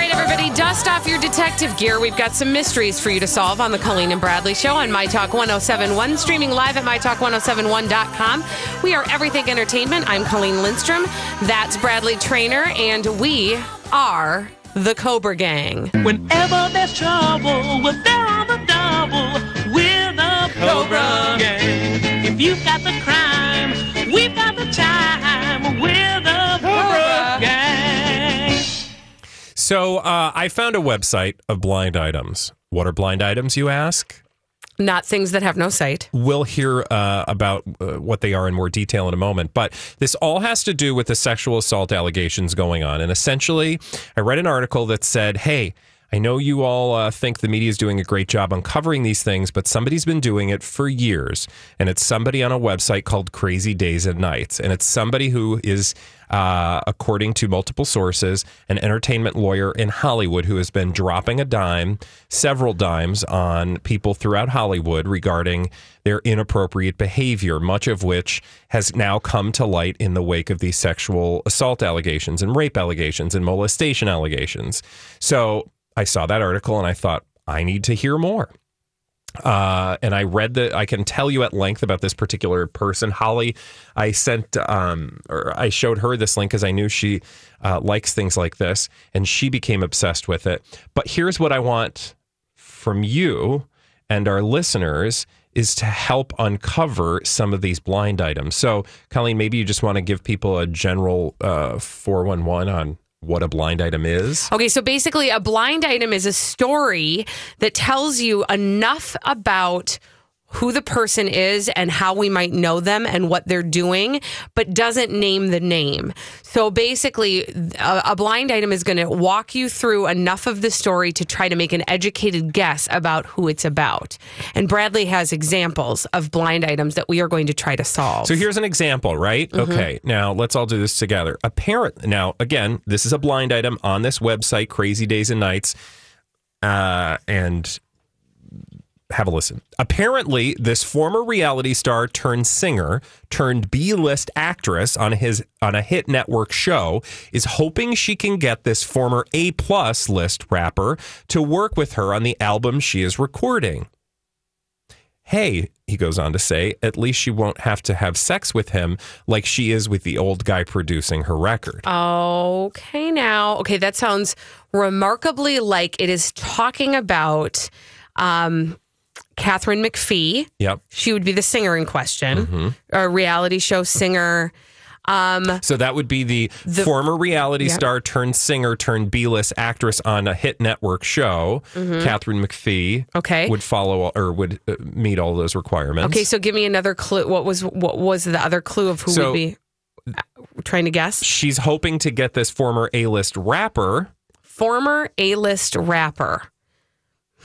Right, everybody, dust off your detective gear. We've got some mysteries for you to solve on the Colleen and Bradley Show on My Talk 1071, streaming live at MyTalk1071.com. We are Everything Entertainment. I'm Colleen Lindstrom. That's Bradley Traynor, and we are the Cobra Gang. Whenever there's trouble, we're there on the double. We're the Cobra Gang. If you've got the crime, we've got the time. We're the So uh, I found a website of blind items. What are blind items, you ask? Not things that have no sight. We'll hear uh, about uh, what they are in more detail in a moment. But this all has to do with the sexual assault allegations going on. And essentially, I read an article that said, hey, I know you all uh, think the media is doing a great job uncovering these things, but somebody's been doing it for years. And it's somebody on a website called Crazy Days and Nights. And it's somebody who is, uh, according to multiple sources, an entertainment lawyer in Hollywood who has been dropping a dime, several dimes, on people throughout Hollywood regarding their inappropriate behavior, much of which has now come to light in the wake of these sexual assault allegations and rape allegations and molestation allegations. So I saw that article and I thought, I need to hear more. Uh, and I read that I can tell you at length about this particular person, Holly. I sent, um, or I showed her this link because I knew she uh, likes things like this, and she became obsessed with it. But here's what I want from you and our listeners is to help uncover some of these blind items. So, Colleen, maybe you just want to give people a general uh, 411 on what a blind item is. Okay, so basically, a blind item is a story that tells you enough about who the person is and how we might know them and what they're doing, but doesn't name the name. So basically, a, a blind item is going to walk you through enough of the story to try to make an educated guess about who it's about. And Bradley has examples of blind items that we are going to try to solve. So here's an example, right? Mm-hmm. Okay, now let's all do this together. Apparent now, again, this is a blind item on this website, Crazy Days and Nights, uh, and have a listen. Apparently, this former reality star turned singer turned B-list actress on his on a hit network show is hoping she can get this former A plus list rapper to work with her on the album she is recording. Hey, he goes on to say, at least she won't have to have sex with him like she is with the old guy producing her record. Okay, now, okay, that sounds remarkably like it is talking about um, Katharine McPhee. Yep. She would be the singer in question, Mm-hmm. a reality show singer. Um, So that would be the, The- former reality Yep. star turned singer turned B list actress on a hit network show. Katharine McPhee Mm-hmm. Okay. would follow or would uh, meet all those requirements. okay, so give me another clue. What was what was the other clue of who So- would be uh, trying to guess? she's hoping to get this former A list rapper, Former A-list rapper,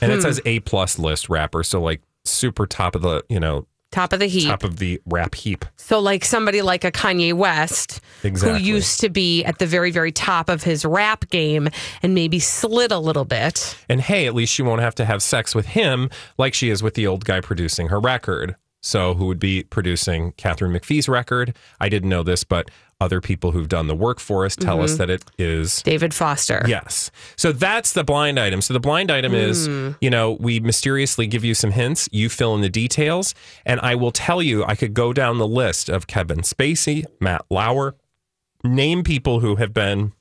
and Hmm. it says A plus list rapper, so like super top of the you know top of the heap. top of the rap heap. So, like somebody like a Kanye West, Exactly. who used to be at the very, very top of his rap game and maybe slid a little bit. And hey, at least she won't have to have sex with him like she is with the old guy producing her record. So, who would be producing Katharine McPhee's record? I didn't know this, but other people who've done the work for us tell Mm-hmm. us that it is. David Foster. Yes. So that's the blind item. So the blind item is, you know, we mysteriously give you some hints, you fill in the details, and I will tell you, I could go down the list of Kevin Spacey, Matt Lauer, name people who have been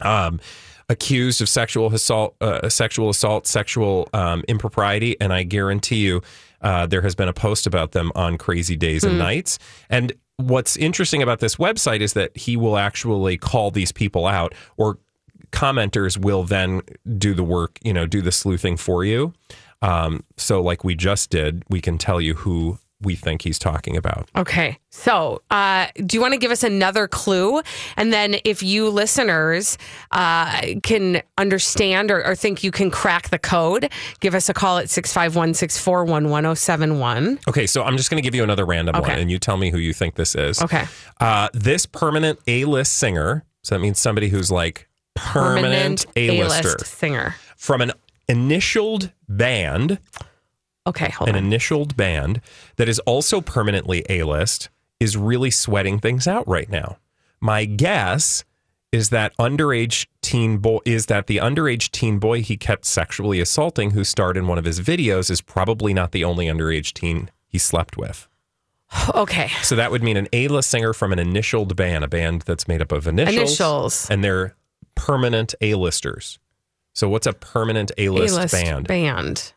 um, accused of sexual assault, uh, sexual assault, sexual um, impropriety, and I guarantee you, uh, there has been a post about them on Crazy Days and Nights. And what's interesting about this website is that he will actually call these people out, or commenters will then do the work, you know, do the sleuthing for you. Um, so, like we just did, we can tell you who we think he's talking about. Okay. So, uh, do you want to give us another clue? And then, if you listeners uh, can understand or, or think you can crack the code, give us a call at 651 641 1071. Okay, so I'm just going to give you another random Okay. one, and you tell me who you think this is. Okay. Uh, this permanent A-list singer, so that means somebody who's like permanent, A-lister A-list singer. from an initialed band, Okay. Hold an on. initialed band that is also permanently A-list, is really sweating things out right now. My guess is that underage teen boy is that the underage teen boy he kept sexually assaulting who starred in one of his videos is probably not the only underage teen he slept with. Okay. So that would mean an A-list singer from an initialed band, a band that's made up of initials, Initials. and they're permanent A-listers. So what's a permanent A-list, A-list band? band.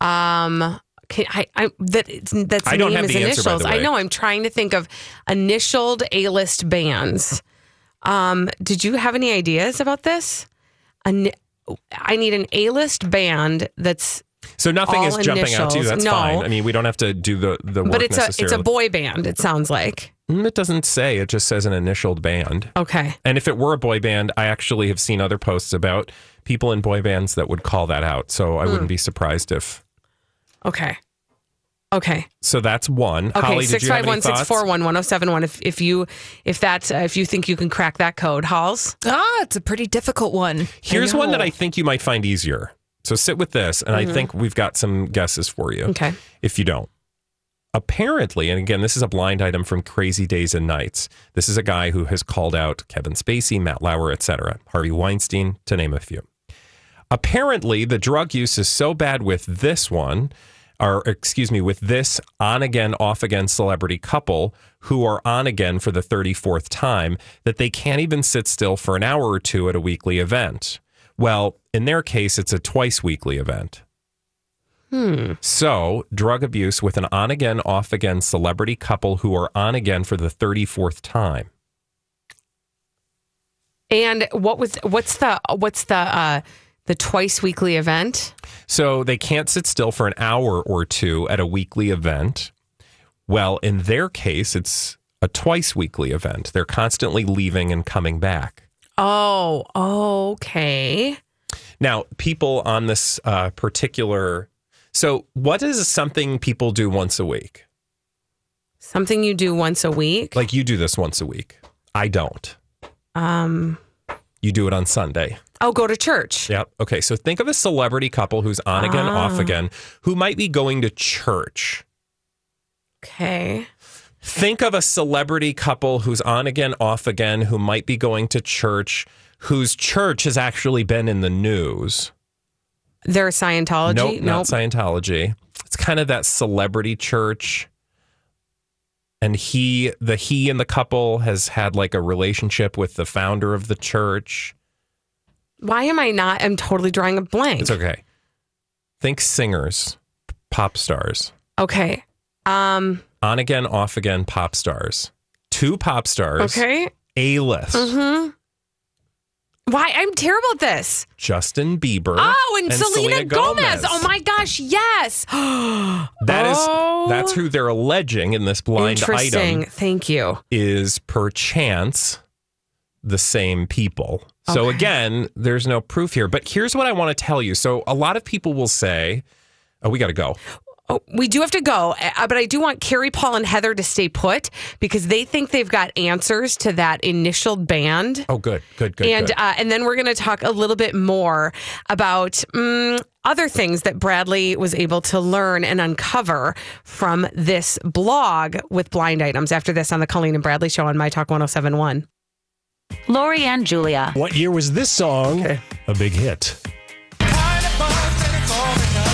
Um, can, I, I that it's, that's I don't name have is the answer, by initials. the I know. I'm trying to think of initialed A-list bands. Um, did you have any ideas about this? An, I need an A-list band that's, So nothing is jumping out to you. That's No. fine. I mean, we don't have to do the the work but it's a it's a boy band. It sounds like Mm, It doesn't say. It just says an initialed band. okay. And if it were a boy band, I actually have seen other posts about people in boy bands that would call that out. So I Hmm. wouldn't be surprised if. Okay. Okay. So that's one. Okay. Holly, did Six you five any one thoughts? four one one zero seven one. If if you if that's uh, if you think you can crack that code, Halls. Ah, it's a pretty difficult one. Here's one that. I think you might find easier. So sit with this, and I think we've got some guesses for you. Mm-hmm. Okay. If you don't, apparently, and again, this is a blind item from Crazy Days and Nights. This is a guy who has called out Kevin Spacey, Matt Lauer, etc., Harvey Weinstein, to name a few. Apparently, the drug use is so bad with this one, or excuse me, with this on again, off again celebrity couple who are on again for the 34th time that they can't even sit still for an hour or two at a weekly event. Well, in their case, it's a twice weekly event. So, drug abuse with an on again, off again celebrity couple who are on again for the 34th time. And what was what's the what's the uh the twice weekly event? So, they can't sit still for an hour or two at a weekly event. Well, in their case, it's a twice weekly event. They're constantly leaving and coming back. Oh, okay. Now, people on this uh, particular. So, what is something people do once a week? Something you do once a week. Like you do this once a week. I don't. um You do it on Sunday. Oh, go to church. Yep. Okay. So think of a celebrity couple who's on again, off Ah. again, who might be going to church. Okay. Think of a celebrity couple who's on again, off again, who might be going to church, whose church has actually been in the news. They're Scientology. nope, not Scientology. It's kind of that celebrity church. And he, the he and the couple has had like a relationship with the founder of the church. Why am I not? I'm totally drawing a blank. It's okay. Think singers, pop stars. Okay. Um. on again, off again pop stars. Two pop stars. Okay. A list. Mm-hmm. Why? I'm terrible at this. Justin Bieber. Oh, and, Selena, Gomez. Oh my gosh, yes. That is Oh. that's who they're alleging in this blind Interesting. item Thank you. is perchance the same people. So again, there's no proof here. But here's what I want to tell you. So a lot of people will say, Oh, we gotta go. Oh, we do have to go, uh, but I do want Carrie, Paul, and Heather to stay put because they think they've got answers to that initial band. Oh, good, good, good. and good. Uh, and then we're going to talk a little bit more about mm, other things that Bradley was able to learn and uncover from this blog with blind items. After this, on the Colleen and Bradley show on My Talk 1071. Lori and Julia. What year was this song a big hit?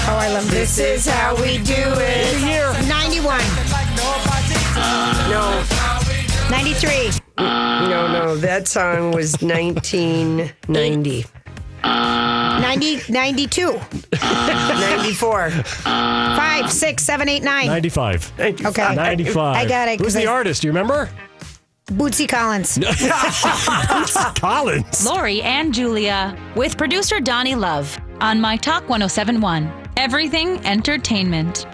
Oh, I love this. This is how we do it. Year. 91. No, 93. no, no. That song was 1990. 90, 92, 94, 5, 6, 7, 8, 9. 95. Okay. 95. I got it, Who's 'cause the I- artist? Do you remember? Bootsy Collins. Collins. Lori and Julia with producer Donnie Love on My Talk 1071. Everything Entertainment.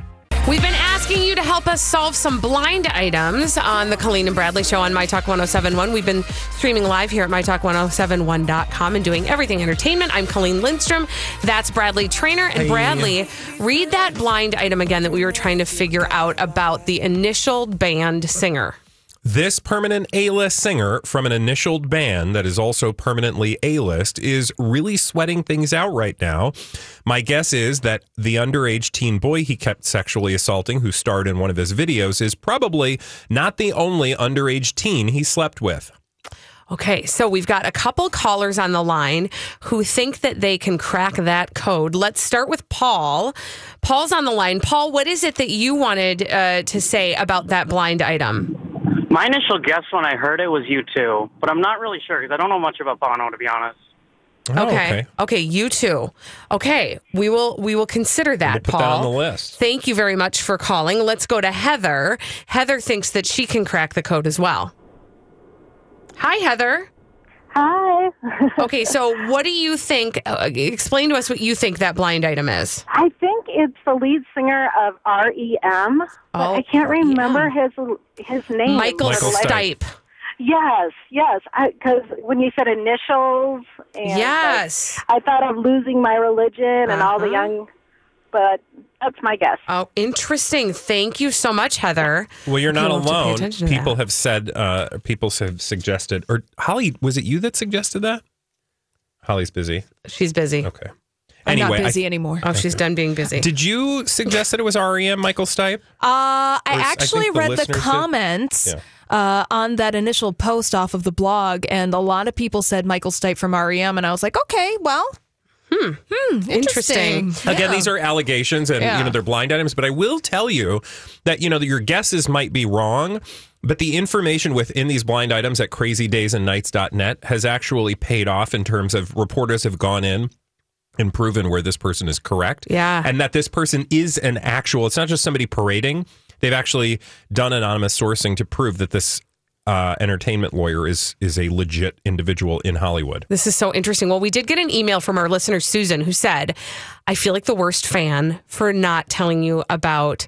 We've been asking you to help us solve some blind items on the Colleen and Bradley show on My Talk 1071. We've been streaming live here at MyTalk1071.com and doing everything entertainment. I'm Colleen Lindstrom. That's Bradley Traynor. And Bradley, read that blind item again that we were trying to figure out about the initial band singer. This permanent A list singer from an initialed band that is also permanently A list is really sweating things out right now. My guess is that the underage teen boy he kept sexually assaulting, who starred in one of his videos, is probably not the only underage teen he slept with. Okay, so we've got a couple callers on the line who think that they can crack that code. Let's start with Paul. Paul's on the line. Paul, what is it that you wanted uh, to say about that blind item? My initial guess when I heard it was you two, but I'm not really sure because I don't know much about Bono to be honest. Oh, okay. okay. you too. Okay, we will we will consider that, We'll put Paul. that on the list. Thank you very much for calling. Let's go to Heather. Heather thinks that she can crack the code as well. Hi, Heather. Hi. Okay, so what do you think? Uh, explain to us what you think that blind item is. I think it's the lead singer of REM. Oh, I can't remember his his name. Michael, Michael Stipe. Yes, yes. Because when you said initials, and Yes. I, I thought of losing my religion and all the Uh-huh. young. But that's my guess. Oh, interesting. Thank you so much, Heather. Well, you're not we'll have to pay alone. People have said, uh, people have suggested, or Holly, was it you that suggested that? Holly's busy. She's busy. Okay. I'm Anyway, not busy I- anymore. Oh, she's done being busy. Did you suggest that it was REM, Michael Stipe? Uh, I Or actually think the read listeners the did. comments Yeah. uh, on that initial post off of the blog, and a lot of people said Michael Stipe from REM, and I was like, okay, well, hmm, hmm, interesting. Again, Yeah. these are allegations and Yeah. you know they're blind items, but I will tell you that you know that your guesses might be wrong, but the information within these blind items at crazydaysandnights.net has actually paid off in terms of reporters have gone in and proven where this person is correct. Yeah. And that this person is an actual, it's not just somebody parading. They've actually done anonymous sourcing to prove that this uh, entertainment lawyer is is a legit individual in Hollywood. This is so interesting. Well, we did get an email from our listener, Susan, who said, I feel like the worst fan for not telling you about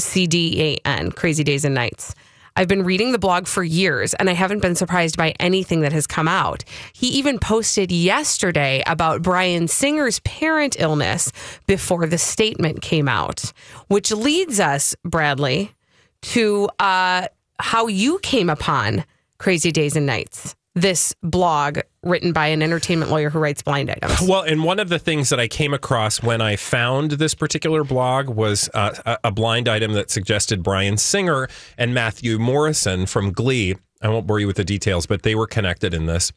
CDAN, Crazy Days and Nights. I've been reading the blog for years and I haven't been surprised by anything that has come out. He even posted yesterday about Bryan Singer's parent illness before the statement came out, which leads us, Bradley, to uh, how you came upon Crazy Days and Nights, this blog written by an entertainment lawyer who writes blind items. Well, and one of the things that I came across when I found this particular blog was uh, a- a blind item that suggested Bryan Singer and Matthew Morrison from Glee. I won't bore you with the details, but they were connected in this.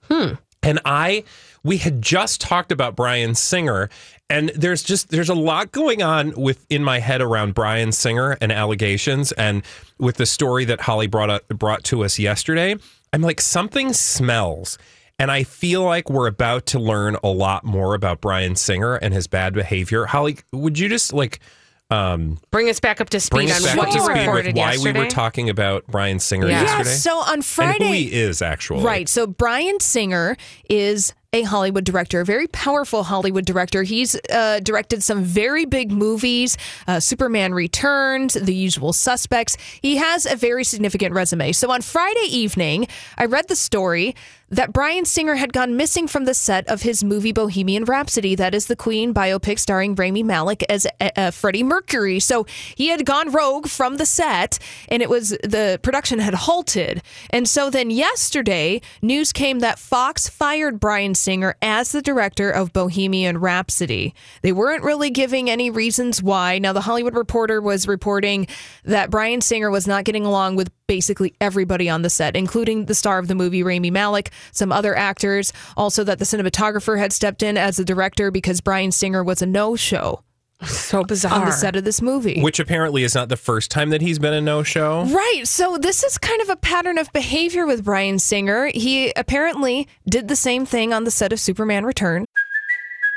And I, we had just talked about Bryan Singer, and there's just there's a lot going on with in my head around Bryan Singer and allegations, and with the story that Holly brought up, brought to us yesterday. I'm like something smells. And I feel like we're about to learn a lot more about Bryan Singer and his bad behavior. Holly, would you just like um, Bring us back up to speed on what you speed reported with why yesterday? we were talking about Bryan Singer Yeah. yesterday? Yeah, so on and Friday, who he is actually. Right. So Bryan Singer is a Hollywood director, a very powerful Hollywood director. He's uh, directed some very big movies uh, Superman Returns, The Usual Suspects. He has a very significant resume. So on Friday evening, I read the story that Bryan Singer had gone missing from the set of his movie Bohemian Rhapsody. That is the Queen biopic starring Rami Malek as uh, uh, Freddie Mercury. So he had gone rogue from the set, and it was the production had halted. And so then yesterday, news came that Fox fired Bryan Singer as the director of Bohemian Rhapsody. They weren't really giving any reasons why. Now, the Hollywood Reporter was reporting that Bryan Singer was not getting along with basically everybody on the set, including the star of the movie, Rami Malek, some other actors. Also, that the cinematographer had stepped in as the director because Bryan Singer was a no show so bizarre. on the set of this movie. Which apparently is not the first time that he's been a no show. Right. So this is kind of a pattern of behavior with Bryan Singer. He apparently did the same thing on the set of Superman Return.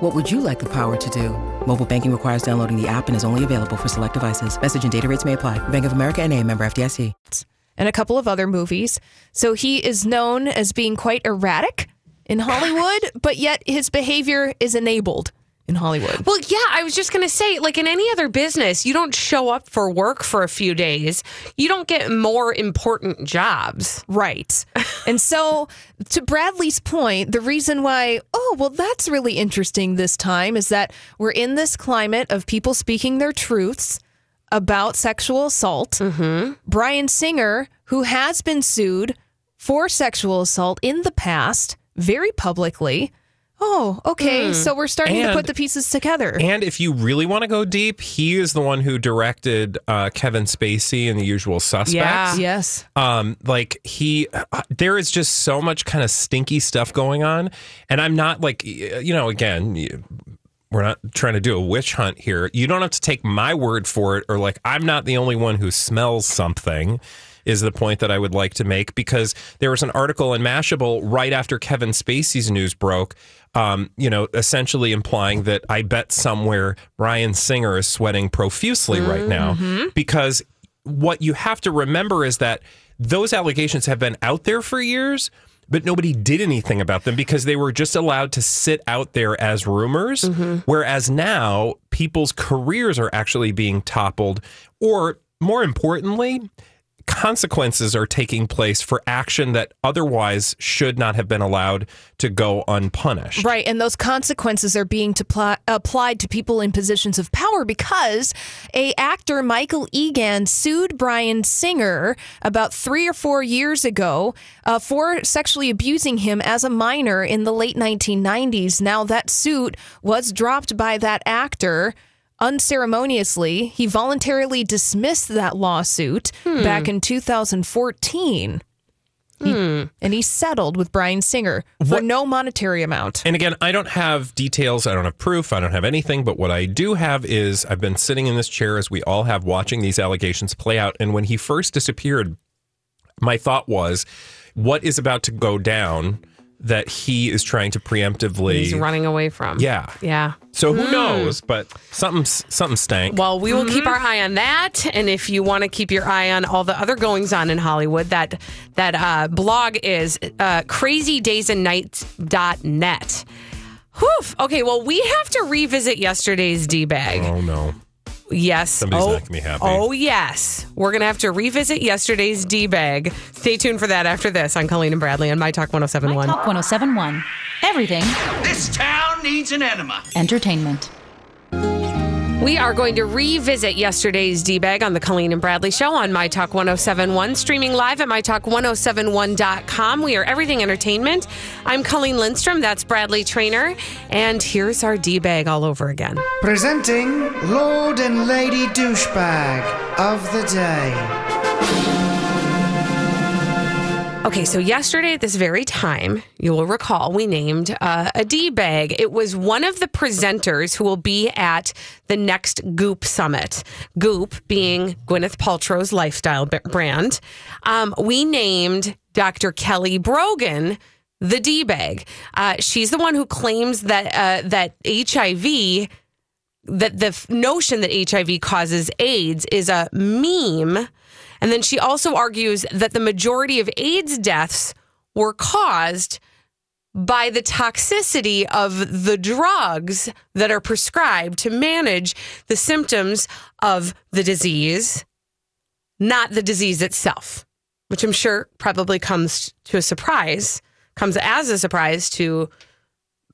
What would you like the power to do? Mobile banking requires downloading the app and is only available for select devices. Message and data rates may apply. Bank of America and a member FDIC. and a couple of other movies. So he is known as being quite erratic in Hollywood, but yet his behavior is enabled in Hollywood. Well, yeah, I was just going to say, like in any other business, you don't show up for work for a few days. You don't get more important jobs. Right. and so, to Bradley's point, the reason why, oh, well, that's really interesting this time is that we're in this climate of people speaking their truths about sexual assault. Mm-hmm. Bryan Singer, who has been sued for sexual assault in the past, very publicly. Oh, okay. Hmm. So we're starting to put the pieces together. And if you really want to go deep, he is the one who directed uh, Kevin Spacey in The Usual Suspects. Yeah. Yes. Um, like he, uh, there is just so much kind of stinky stuff going on, and I'm not like, you know, again. you- We're not trying to do a witch hunt here. You don't have to take my word for it, or like I'm not the only one who smells something. Is the point that I would like to make because there was an article in Mashable right after Kevin Spacey's news broke, um, you know, essentially implying that I bet somewhere Bryan Singer is sweating profusely right now. Because what you have to remember is that those allegations have been out there for years, but nobody did anything about them because they were just allowed to sit out there as rumors. Whereas now, people's careers are actually being toppled, or more importantly, consequences are taking place for action that otherwise should not have been allowed to go unpunished. Right, and those consequences are being to pl- applied to people in positions of power because a actor Michael Egan sued Bryan Singer about three or four years ago uh, for sexually abusing him as a minor in the late 1990s. Now that suit was dropped by that actor. Unceremoniously, he voluntarily dismissed that lawsuit back in 2014. He- and he settled with Bryan Singer for no monetary amount. And again, I don't have details. I don't have proof. I don't have anything. But what I do have is I've been sitting in this chair as we all have watching these allegations play out. And when he first disappeared, my thought was, what is about to go down that he is trying to preemptively. He's running away from. Yeah. Yeah. So who Hmm. knows? But something something stank. Well, we will Mm-hmm. keep our eye on that, and if you want to keep your eye on all the other goings on in Hollywood, that that uh, blog is uh, crazydaysandnights.net. Whew. Okay, well, we have to revisit yesterday's d bag. Oh no. Yes. Somebody's oh, not gonna be happy. Oh, yes. We're going to have to revisit yesterday's D bag. Stay tuned for that after this on Colleen and Bradley on My Talk 1071. Talk 1071. Everything This town needs an enema. entertainment. We are going to revisit yesterday's D bag on the Colleen and Bradley show on My Talk 1071, streaming live at MyTalk1071.com. We are everything entertainment. I'm Colleen Lindstrom. That's Bradley Traynor. And here's our D bag all over again. Presenting Lord and Lady Douchebag of the Day. Okay, so yesterday at this very time, you will recall we named uh, a D bag. It was one of the presenters who will be at the next Goop Summit. Goop being Gwyneth Paltrow's lifestyle brand. Um, we named Dr. Kelly Brogan the D bag. Uh, she's the one who claims that uh, that HIV that the notion that HIV causes AIDS is a meme. And then she also argues that the majority of AIDS deaths were caused by the toxicity of the drugs that are prescribed to manage the symptoms of the disease, not the disease itself. which I'm sure probably comes to a surprise, comes as a surprise to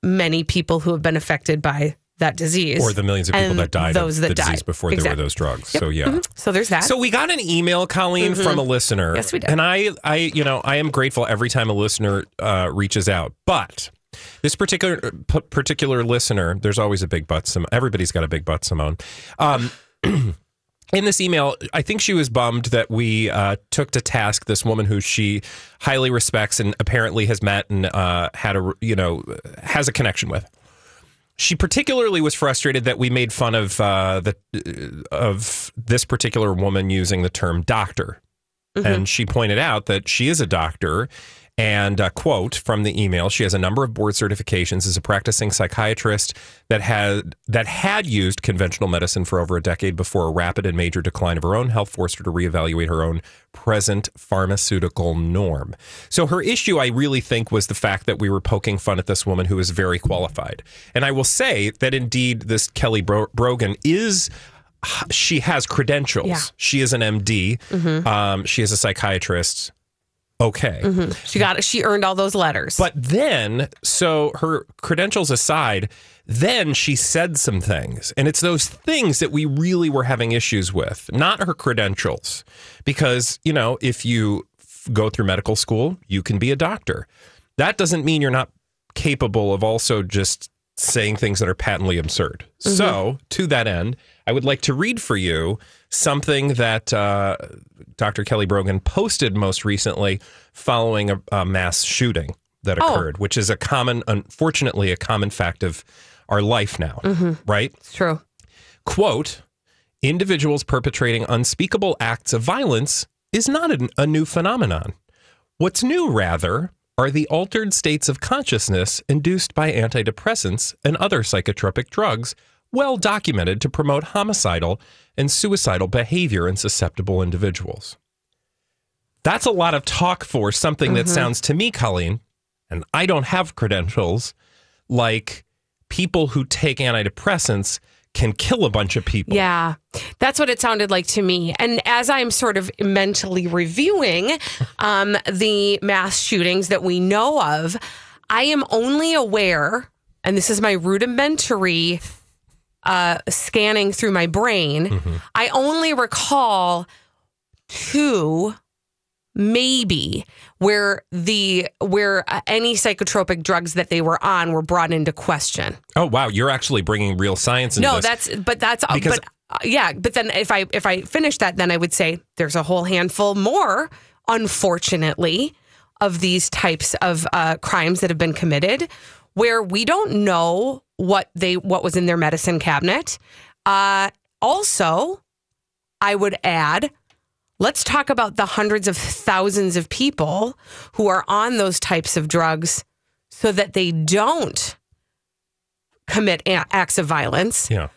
many people who have been affected by that disease. Or the millions of people that died those of that the disease died. before there were those drugs. Yep. So yeah. Mhm. So there's that. So we got an email, Colleen, Mhm. from a listener. Yes, we did. And I, I, you know, I am grateful every time a listener uh, reaches out. But this particular p- particular listener, there's always a big butt. Sim- everybody's got a big butt, Simone. Um, in this email, I think she was bummed that we uh, took to task this woman who she highly respects and apparently has met and uh, had a, you know, has a connection with. She particularly was frustrated that we made fun of uh, the of this particular woman using the term doctor, Mhm. and she pointed out that she is a doctor. And uh, quote from the email: She has a number of board certifications as a practicing psychiatrist that had that had used conventional medicine for over a decade before a rapid and major decline of her own health forced her to reevaluate her own present pharmaceutical norm. So her issue, I really think, was the fact that we were poking fun at this woman who is very qualified. And I will say that indeed, this Kelly Bro- Brogan is. She has credentials. Yeah. She is an MD. Mhm. Um, she is a psychiatrist. Okay. Mhm. She got it. She earned all those letters. But then, so her credentials aside, then she said some things. And it's those things that we really were having issues with, not her credentials. Because, you know, if you f- go through medical school, you can be a doctor. That doesn't mean you're not capable of also just saying things that are patently absurd. Mhm. So, to that end, I would like to read for you something that uh, Dr. Kelly Brogan posted most recently following a, a mass shooting that Oh. occurred, which is a common, unfortunately, a common fact of our life now, Mhm. right? It's true. Quote Individuals perpetrating unspeakable acts of violence is not a, a new phenomenon. What's new, rather, are the altered states of consciousness induced by antidepressants and other psychotropic drugs, well documented to promote homicidal and suicidal behavior in susceptible individuals. That's a lot of talk for something that Mhm. sounds to me, Colleen, and I don't have credentials, like people who take antidepressants can kill a bunch of people. Yeah, that's what it sounded like to me. And as I'm sort of mentally reviewing um, the mass shootings that we know of, I am only aware, and this is my rudimentary uh, scanning through my brain, I only recall two maybe where the where uh, any psychotropic drugs that they were on were brought into question. Oh wow, you're actually bringing real science into no, this. that's but that's Because- but uh, yeah, but then if I if I finish that, then I would say there's a whole handful more, unfortunately, of these types of uh, crimes that have been committed, where we don't know what they what was in their medicine cabinet. Uh, also, I would add. Let's talk about the hundreds of thousands of people who are on those types of drugs so that they don't commit acts of violence yeah,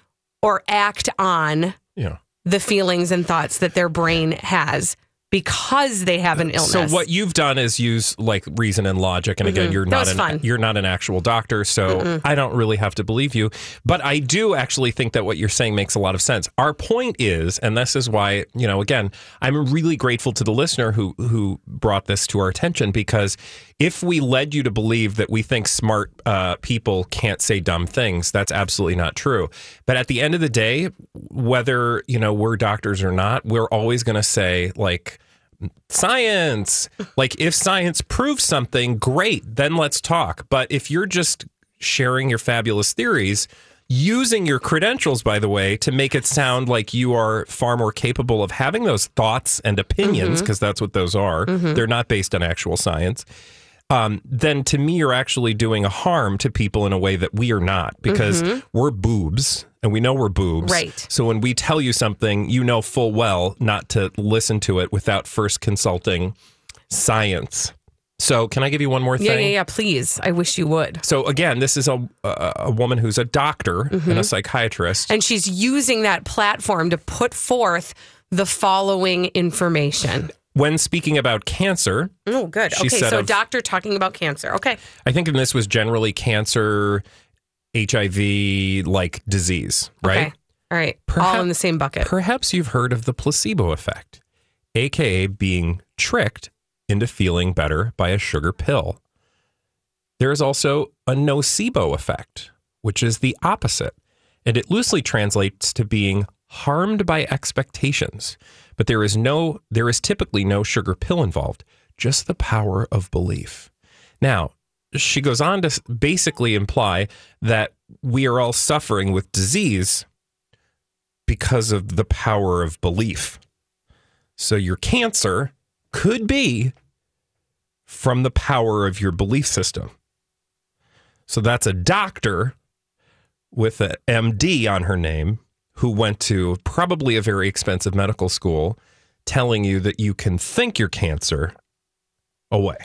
or act on yeah. the feelings and thoughts that their brain has because they have an illness. So what you've done is use like reason and logic, and again, Mhm. you're not an fun. you're not an actual doctor, so Mm-mm. I don't really have to believe you. But I do actually think that what you're saying makes a lot of sense. Our point is, and this is why you know, again, I'm really grateful to the listener who who brought this to our attention because if we led you to believe that we think smart uh, people can't say dumb things, that's absolutely not true. But at the end of the day, whether you know we're doctors or not, we're always going to say like science. Like if science proves something, great, then let's talk. But if you're just sharing your fabulous theories, using your credentials, by the way, to make it sound like you are far more capable of having those thoughts and opinions, because that's what those are. Mhm. They're not based on actual science. Um, then to me, you're actually doing a harm to people in a way that we are not because Mhm. we're boobs and we know we're boobs. Right. So when we tell you something, you know full well not to listen to it without first consulting science. So can I give you one more thing? yeah, yeah, yeah. Please, I wish you would. So again, this is a a, a woman who's a doctor and a psychiatrist. And she's using that platform to put forth the following information. When speaking about cancer, Oh, good. Okay, so of- doctor talking about cancer. Okay. I think this was generally cancer, HIV like disease, right? Okay. All right. All in the same bucket. Perhaps you've heard of the placebo effect, aka being tricked into feeling better by a sugar pill. There is also a nocebo effect, which is the opposite, and it loosely translates to being harmed by expectations. But there is no there is typically no sugar pill involved, just the power of belief. Now, she goes on to basically imply that we are all suffering with disease because of the power of belief. So your cancer could be from the power of your belief system. So that's a doctor with an MD on her name who went to probably a very expensive medical school telling you that you can think your cancer away.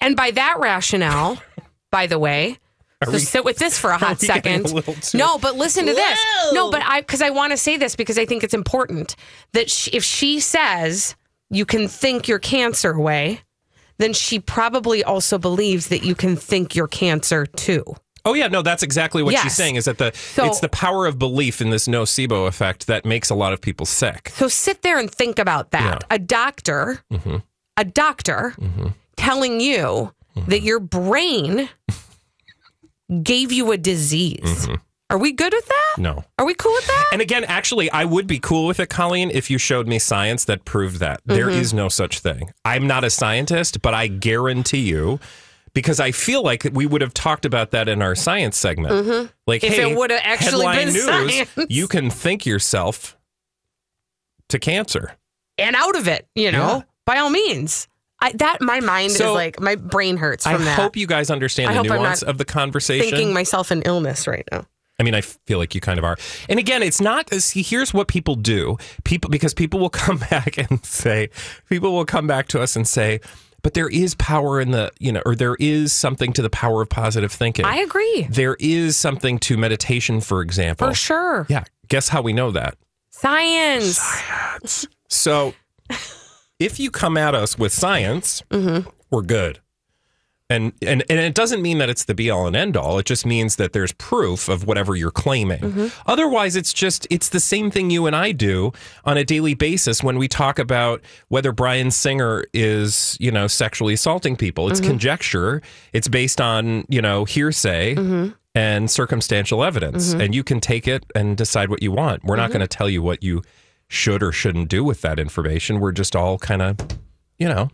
And by that rationale, by the way, Are so we- sit with this for a hot second. a no, but listen to this. No, but I because I want to say this because I think it's important that she, if she says you can think your cancer away, then she probably also believes that you can think your cancer too. Oh yeah, no, that's exactly what she's Yes. saying. Is that the So- it's the power of belief in this nocebo effect that makes a lot of people sick. So sit there and think about that. A doctor, Mm-hmm. a doctor telling you Mm-hmm. that your brain gave you a disease. Are we good with that? Mm-hmm. No. Are we cool with that? And again, actually, I would be cool with it, Colleen, if you showed me science that proved that. There Mhm. is no such thing. I'm not a scientist, but I guarantee you, because I feel like we would have talked about that in our science segment. Mhm. Like, If hey, it would have actually been news, science. you can think yourself to cancer. and out of it, you know, Yeah. by all means. I, that my mind So, is like my brain hurts I from that. I hope you guys understand I the nuance of the conversation. thinking myself an illness right now. I mean, I feel like you kind of are. And again, it's not. See, here's what people do. People because people will come back and say, people will come back to us and say, but there is power in the, you know, or there is something to the power of positive thinking. I agree. There is something to meditation, for example. For sure. Yeah. Guess how we know that? Science. science So, if you come at us with science, Mm-hmm. we're good. And, and and it doesn't mean that it's the be all and end all. It just means that there's proof of whatever you're claiming. Mm-hmm. Otherwise, it's just it's the same thing you and I do on a daily basis when we talk about whether Bryan Singer is you know sexually assaulting people. It's Mhm. conjecture. It's based on you know hearsay Mhm. and circumstantial evidence, Mhm. and you can take it and decide what you want. We're not Mhm. going to tell you what you should or shouldn't do with that information. We're just all kind of you know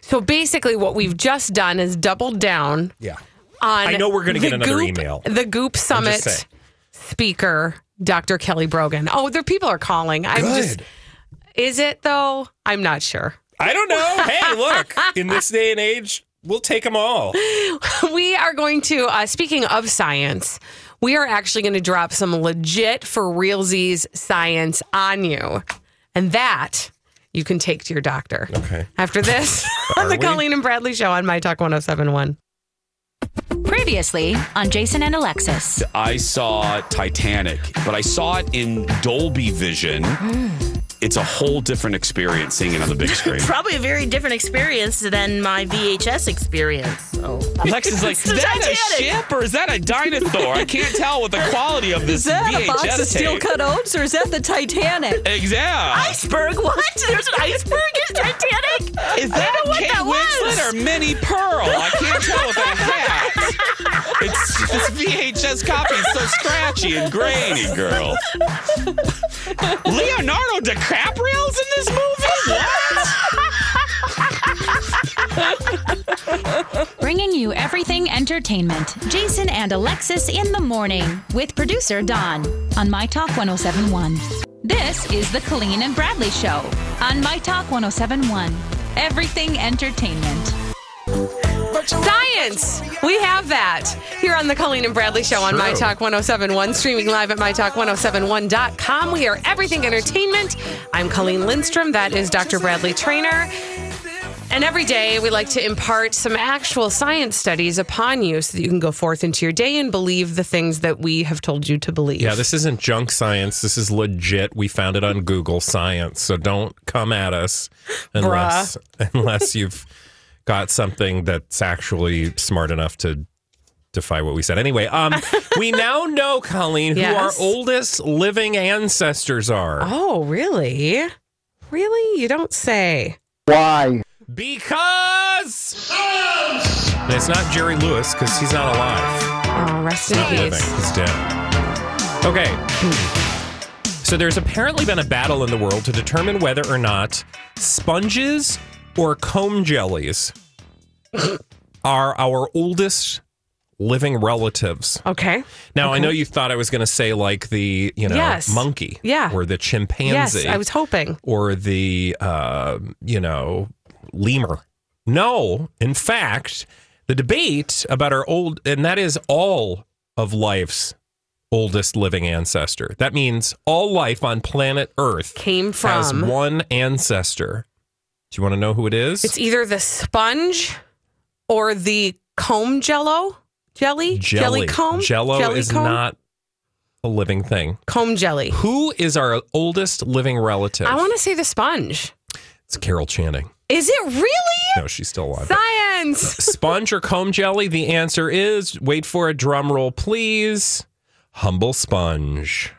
So basically, what we've just done is doubled down yeah. on. I know we're gonna get the another Goop- email. The Goop Summit speaker, Dr. Kelly Brogan. Oh, there people are calling. I'm just. Is it though? I'm not sure. I don't know. Hey, look, in this day and age, we'll take them all. we are going to, uh, speaking of science, we are actually going to drop some legit for realsies science on you. And that you can take to your doctor. Okay. After this, on the we? Colleen and Bradley show on My Talk 1071. Previously on Jason and Alexis. I saw Titanic, but I saw it in Dolby Vision. Mm. It's a whole different experience seeing it on the big screen. Probably a very different experience than my VHS experience. So. Lex is like, It's is the that Titanic." a ship or is that a dinosaur? I can't tell with the quality of this Is Is that VHS a box of steel cut oats or is that the Titanic? Exactly. Iceberg? What? There's an iceberg in Titanic? Is that don't what Kate that was. Winslet or Minnie Pearl? I can't tell with that hat. It's this VHS copy is so scratchy and grainy, girl. Leonardo DiCaprio's in this movie? Bringing you everything entertainment. Jason and Alexis in the morning with producer Don on My Talk 1071. This is the Colleen and Bradley Show on My Talk 1071. Everything entertainment. Science! We have that here on the Colleen and Bradley Show on True. My Talk 1071, streaming live at MyTalk1071.com. We are everything entertainment. I'm Colleen Lindstrom. That is Dr. Bradley Traynor. And every day we like to impart some actual science studies upon you so that you can go forth into your day and believe the things that we have told you to believe. Yeah, this isn't junk science. This is legit. We found it on Google Science. So don't come at us unless unless you've got something that's actually smart enough to defy what we said. Anyway, um, we now know, Colleen, who our oldest living ancestors are. Oh, really? Really? You don't say. Why? Because. And it's not Jerry Lewis because he's not alive. Oh, rest in Not peace. living. He's dead. Okay. So there's apparently been a battle in the world to determine whether or not sponges or comb jellies are our oldest living relatives. Okay. Now I know you thought I was going to say like the you know Yes. monkey, Yeah. or the chimpanzee. Yes, I was hoping. or the uh, you know lemur. No, in fact, the debate about our old and that is all of life's oldest living ancestor. That means all life on planet Earth Came has from- one ancestor. Do you want to know who it is? It's either the sponge or the comb jello jelly jelly. comb Jello jelly is comb? not a living thing. comb jelly. Who is our oldest living relative? I want to say the sponge. it's Carol Channing. Is it really No, she's still alive. science? Sponge or comb jelly? The answer is wait for a drum roll, please. Humble sponge.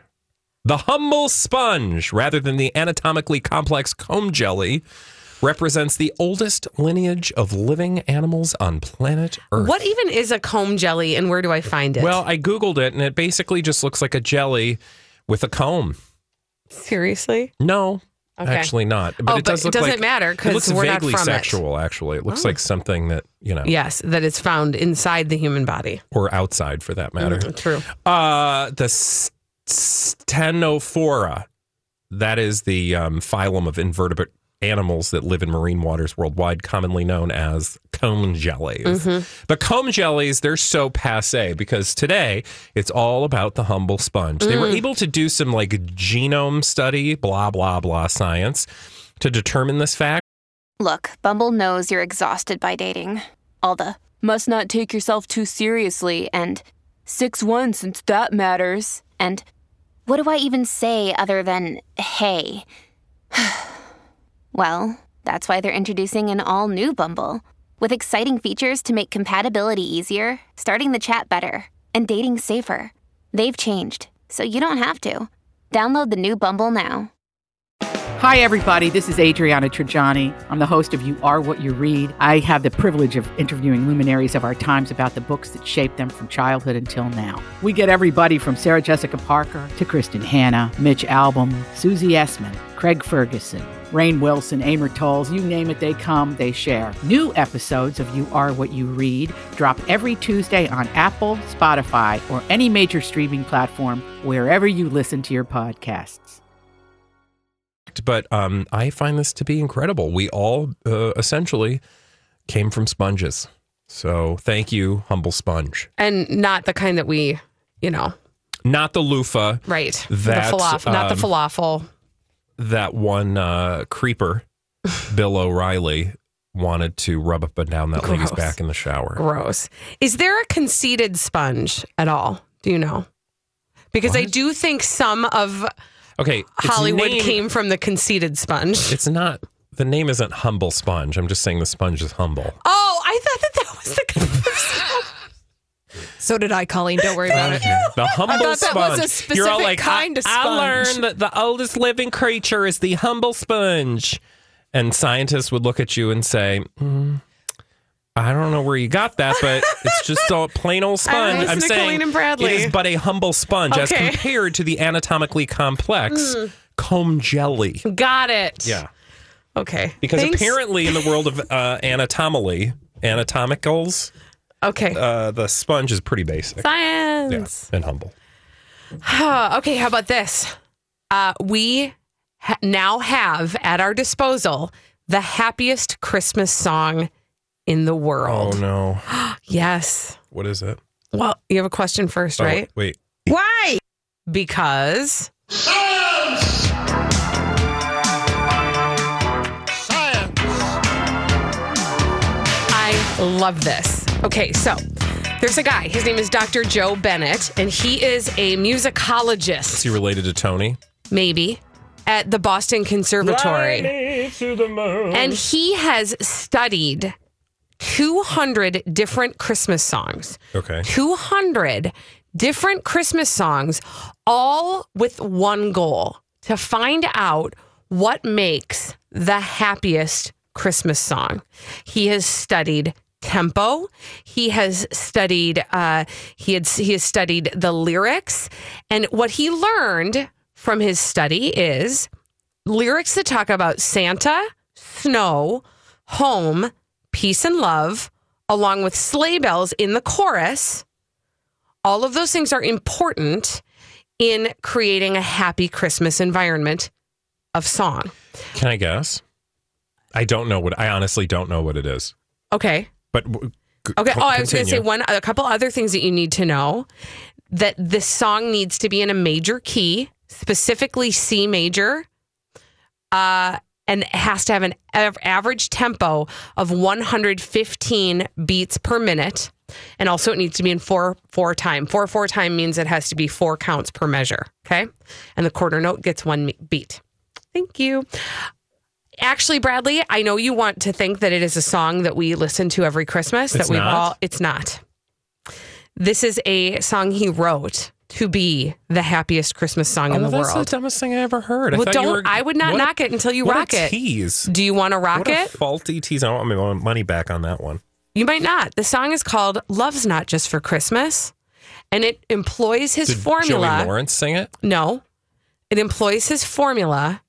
The humble sponge, rather than the anatomically complex comb jelly, represents the oldest lineage of living animals on planet Earth. What even is a comb jelly, and where do I find it? Well, I Googled it and it basically just looks like a jelly with a comb. seriously, No. Okay. Actually, not. But Oh, it does but look it doesn't like, matter 'cause it looks we're not vaguely from it. sexual. Actually, it looks Oh. like something that you know, yes, that is found inside the human body. or outside for that matter. Mm, true. Uh, the s- Ctenophora. That is the um, phylum of invertebrate animals that live in marine waters worldwide, commonly known as comb jellies. Mm-hmm. But comb jellies, they're so passe because today it's all about the humble sponge. They were Mm. able to do some like genome study, blah, blah, blah science to determine this fact. Look, Bumble knows you're exhausted by dating. All the must not take yourself too seriously and 6 1 since that matters. And what do I even say other than hey? well, that's why they're introducing an all new Bumble with exciting features to make compatibility easier, starting the chat better, and dating safer. They've changed, so you don't have to. Download the new Bumble now. Hi, everybody. This is Adriana Trigiani. I'm the host of You Are What You Read. I have the privilege of interviewing luminaries of our times about the books that shaped them from childhood until now. We get everybody from Sarah Jessica Parker to Kristin Hannah, Mitch Albom, Susie Essman, Craig Ferguson, Rainn Wilson, Amor Towles, you name it, they come, they share. New episodes of You Are What You Read drop every Tuesday on Apple, Spotify, or any major streaming platform wherever you listen to your podcasts. but um, I find this to be incredible. We all uh, essentially came from sponges. So thank you, humble sponge. and not the kind that we, you know, Not the loofah. right? That, the falafel, not the um, falafel. That one uh, creeper, Bill O'Reilly, wanted to rub up and down that lady's back in the shower. Gross. Is there a conceited sponge at all? Do you know? Because I do think some of Okay, Hollywood name- came from the conceited sponge. It's not. The name isn't humble sponge. I'm just saying the sponge is humble. Oh, I thought that that was the. So did I, Colleen. Don't worry about it. The humble I thought that sponge. was a You're all like, kind I, of I learned that the oldest living creature is the humble sponge. And scientists would look at you and say, "Mm, I don't know where you got that, but it's just a plain old sponge. I'm saying Colleen and Bradley. it is but a humble sponge as Okay. compared to the anatomically complex Mm. comb jelly. Got it. Yeah. Okay. Because Thanks. apparently, in the world of uh, anatomically, anatomicals, okay, uh, the sponge is pretty basic. Science. Yeah, and humble. okay, how about this? Uh, we ha- now have at our disposal the happiest Christmas song in the world. Oh no! yes. What is it? Well, you have a question first, Oh, right? wait. Why? Because. Science! Science! I love this. Okay, so there's a guy. His name is Dr. Joe Bennett, and he is a musicologist, Is he related to Tony? maybe, at the Boston Conservatory. to the moon. And he has studied 200 different Christmas songs. Okay. 200 different Christmas songs, all with one goal to find out what makes the happiest Christmas song. He has studied tempo. He has studied uh, he had he has studied the lyrics, and what he learned from his study is lyrics that talk about Santa, snow, home, peace and love, along with sleigh bells in the chorus. All of those things are important in creating a happy Christmas environment of song. Can I guess? I don't know what. I honestly don't know what it is. Okay. But Okay. co- Oh, I was going to say one, a couple other things that you need to know that this song needs to be in a major key, specifically C major, uh, and it has to have an av- average tempo of 115 beats per minute. And also, it needs to be in four four time. Four four time means it has to be four counts per measure. Okay, and the quarter note gets one beat. Thank you. Actually, Bradley, I know you want to think that it is a song that we listen to every Christmas. It's that we all. It's not. This is a song he wrote to be the happiest Christmas song in Oh, the that's world. the dumbest thing I ever heard. well, I thought don't. were- I would not a- knock it until you rock it. Tease. Do you want to rock what a it? faulty tease. I want my money back on that one. You might not. The song is called "Love's Not Just for Christmas," and it employs his Did formula. Joey Lawrence sing it? No, it employs his formula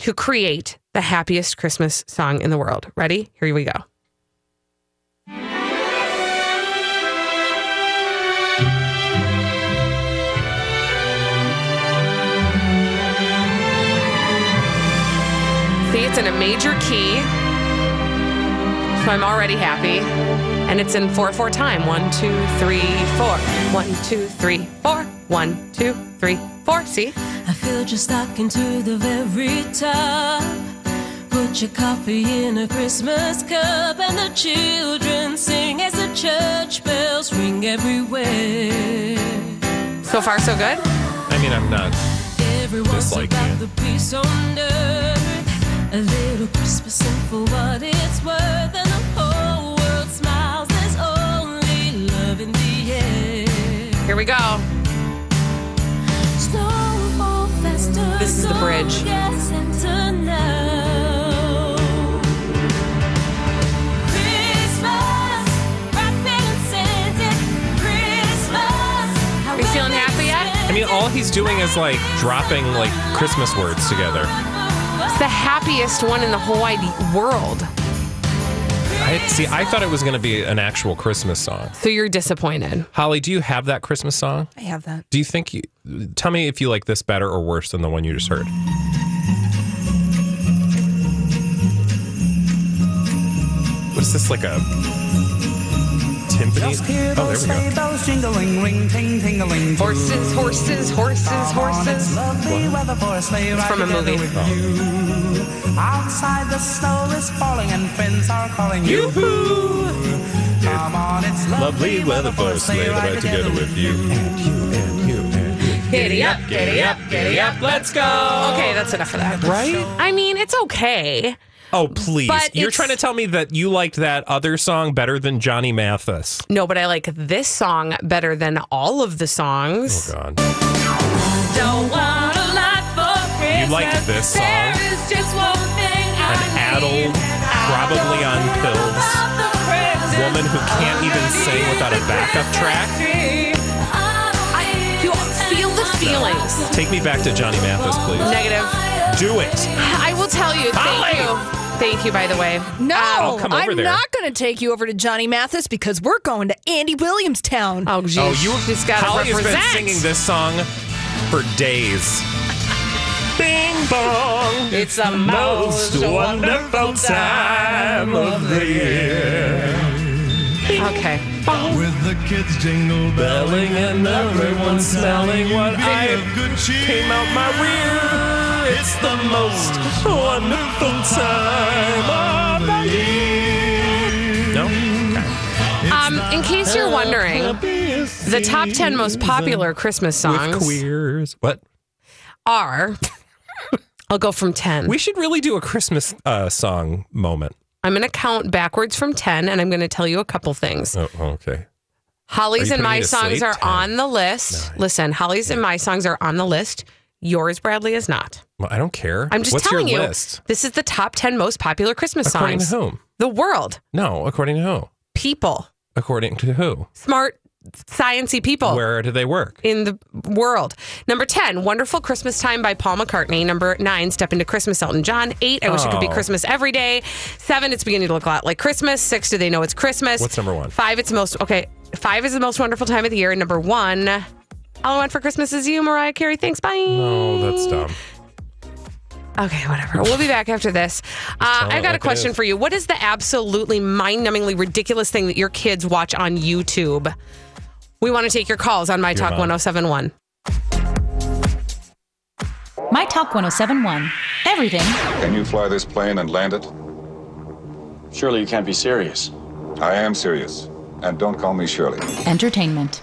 to create the happiest Christmas song in the world. Ready? Here we go. See, it's in a major key. So I'm already happy. And it's in 4 4 time. One, two, three, four. One, two, three, four. One, two, three, four. See? I filled your stocking to the very top. Put your coffee in a Christmas cup, and the children sing as the church bells ring everywhere. So far, so good? I mean, I'm not Everyone's disliking about it. A little Christmas and for what it's worth, and the whole world smiles. There's only love in the air. Here we go. Snowfall. This is the bridge. Yes, Santa now. Christmas, wrapped in scented Christmas. Are you feeling happy yet? I mean, all he's doing is like dropping like Christmas words together. It's the happiest one in the whole wide world. I see. I thought it was going to be an actual Christmas song. So you're disappointed. Holly, do you have that Christmas song? I have that. Do you think you? Tell me if you like this better or worse than the one you just heard. What is this like a timpani? Oh, there we go. bells jingling, ring, ting, tingling. Horses, horses, horses, horses. Lovely weather for a sleigh ride from a movie. with you. Outside the snow is falling and friends are calling you. Come on, it's lovely, weather for a sleigh ride together with you. And you, and you, and you. Giddy up, giddy up, giddy up, let's go. Okay, that's enough of that. Right? I mean, it's okay. Oh, please. But You're trying to tell me that you liked that other song better than Johnny Mathis. No, but I like this song better than all of the songs. Oh, God. Don't want a lot for Christmas. You liked this song? There is just one thing An addled, probably on pills woman who can't even sing without a backup track. You feel the feelings. Take me back to Johnny Mathis, please. Negative. Do it. I will tell you. Thank Holly! you. Thank you, by the way. No, ah, I'll come over I'm there. not going to take you over to Johnny Mathis because we're going to Andy Williamstown. Oh, geez. Oh, you just got to Holly has represent. been singing this song for days. Bing bong. It's the most wonderful time of the year. Okay. With the kids jingle belling and everyone smelling what I have good cheer. Came out my rear. It's the most wonderful time of the year. No? Um, in case you're wondering, the top 10 most popular Christmas songs With queers. What? are. I'll go from 10. We should really do a Christmas uh, song moment. I'm going to count backwards from 10 and I'm going to tell you a couple things. Oh, okay. Holly's and my songs are 10. on the list. Listen, Holly's and my songs are on the list. Yours, Bradley, is not. Well, I don't care. I'm just What's telling your you. list? This is the top 10 most popular Christmas According songs. According to whom? The world. No, according to who? People. According to who? Smart, sciency people. Where do they work? in the world. Number 10, Wonderful Christmas Time by Paul McCartney. Number 9, Step into Christmas, Elton John. 8, I Wish It Could Be Oh. Christmas Every Day. 7, It's Beginning to Look a Lot Like Christmas. 6, Do They Know It's Christmas? What's number one? 5, It's most, okay, 5 is the most wonderful time of the year. And Number 1, All I Want for Christmas Is You, Mariah Carey. Thanks, bye. Oh, that's dumb. Okay, whatever. We'll be back after this. Uh, I've got like a question for you. What is the absolutely mind numbingly ridiculous thing that your kids watch on YouTube? We want to take your calls on My Your Talk mom. 1071. My Talk 1071. Everything Can you fly this plane and land it? Surely you can't be serious. I am serious. And don't call me Shirley. entertainment.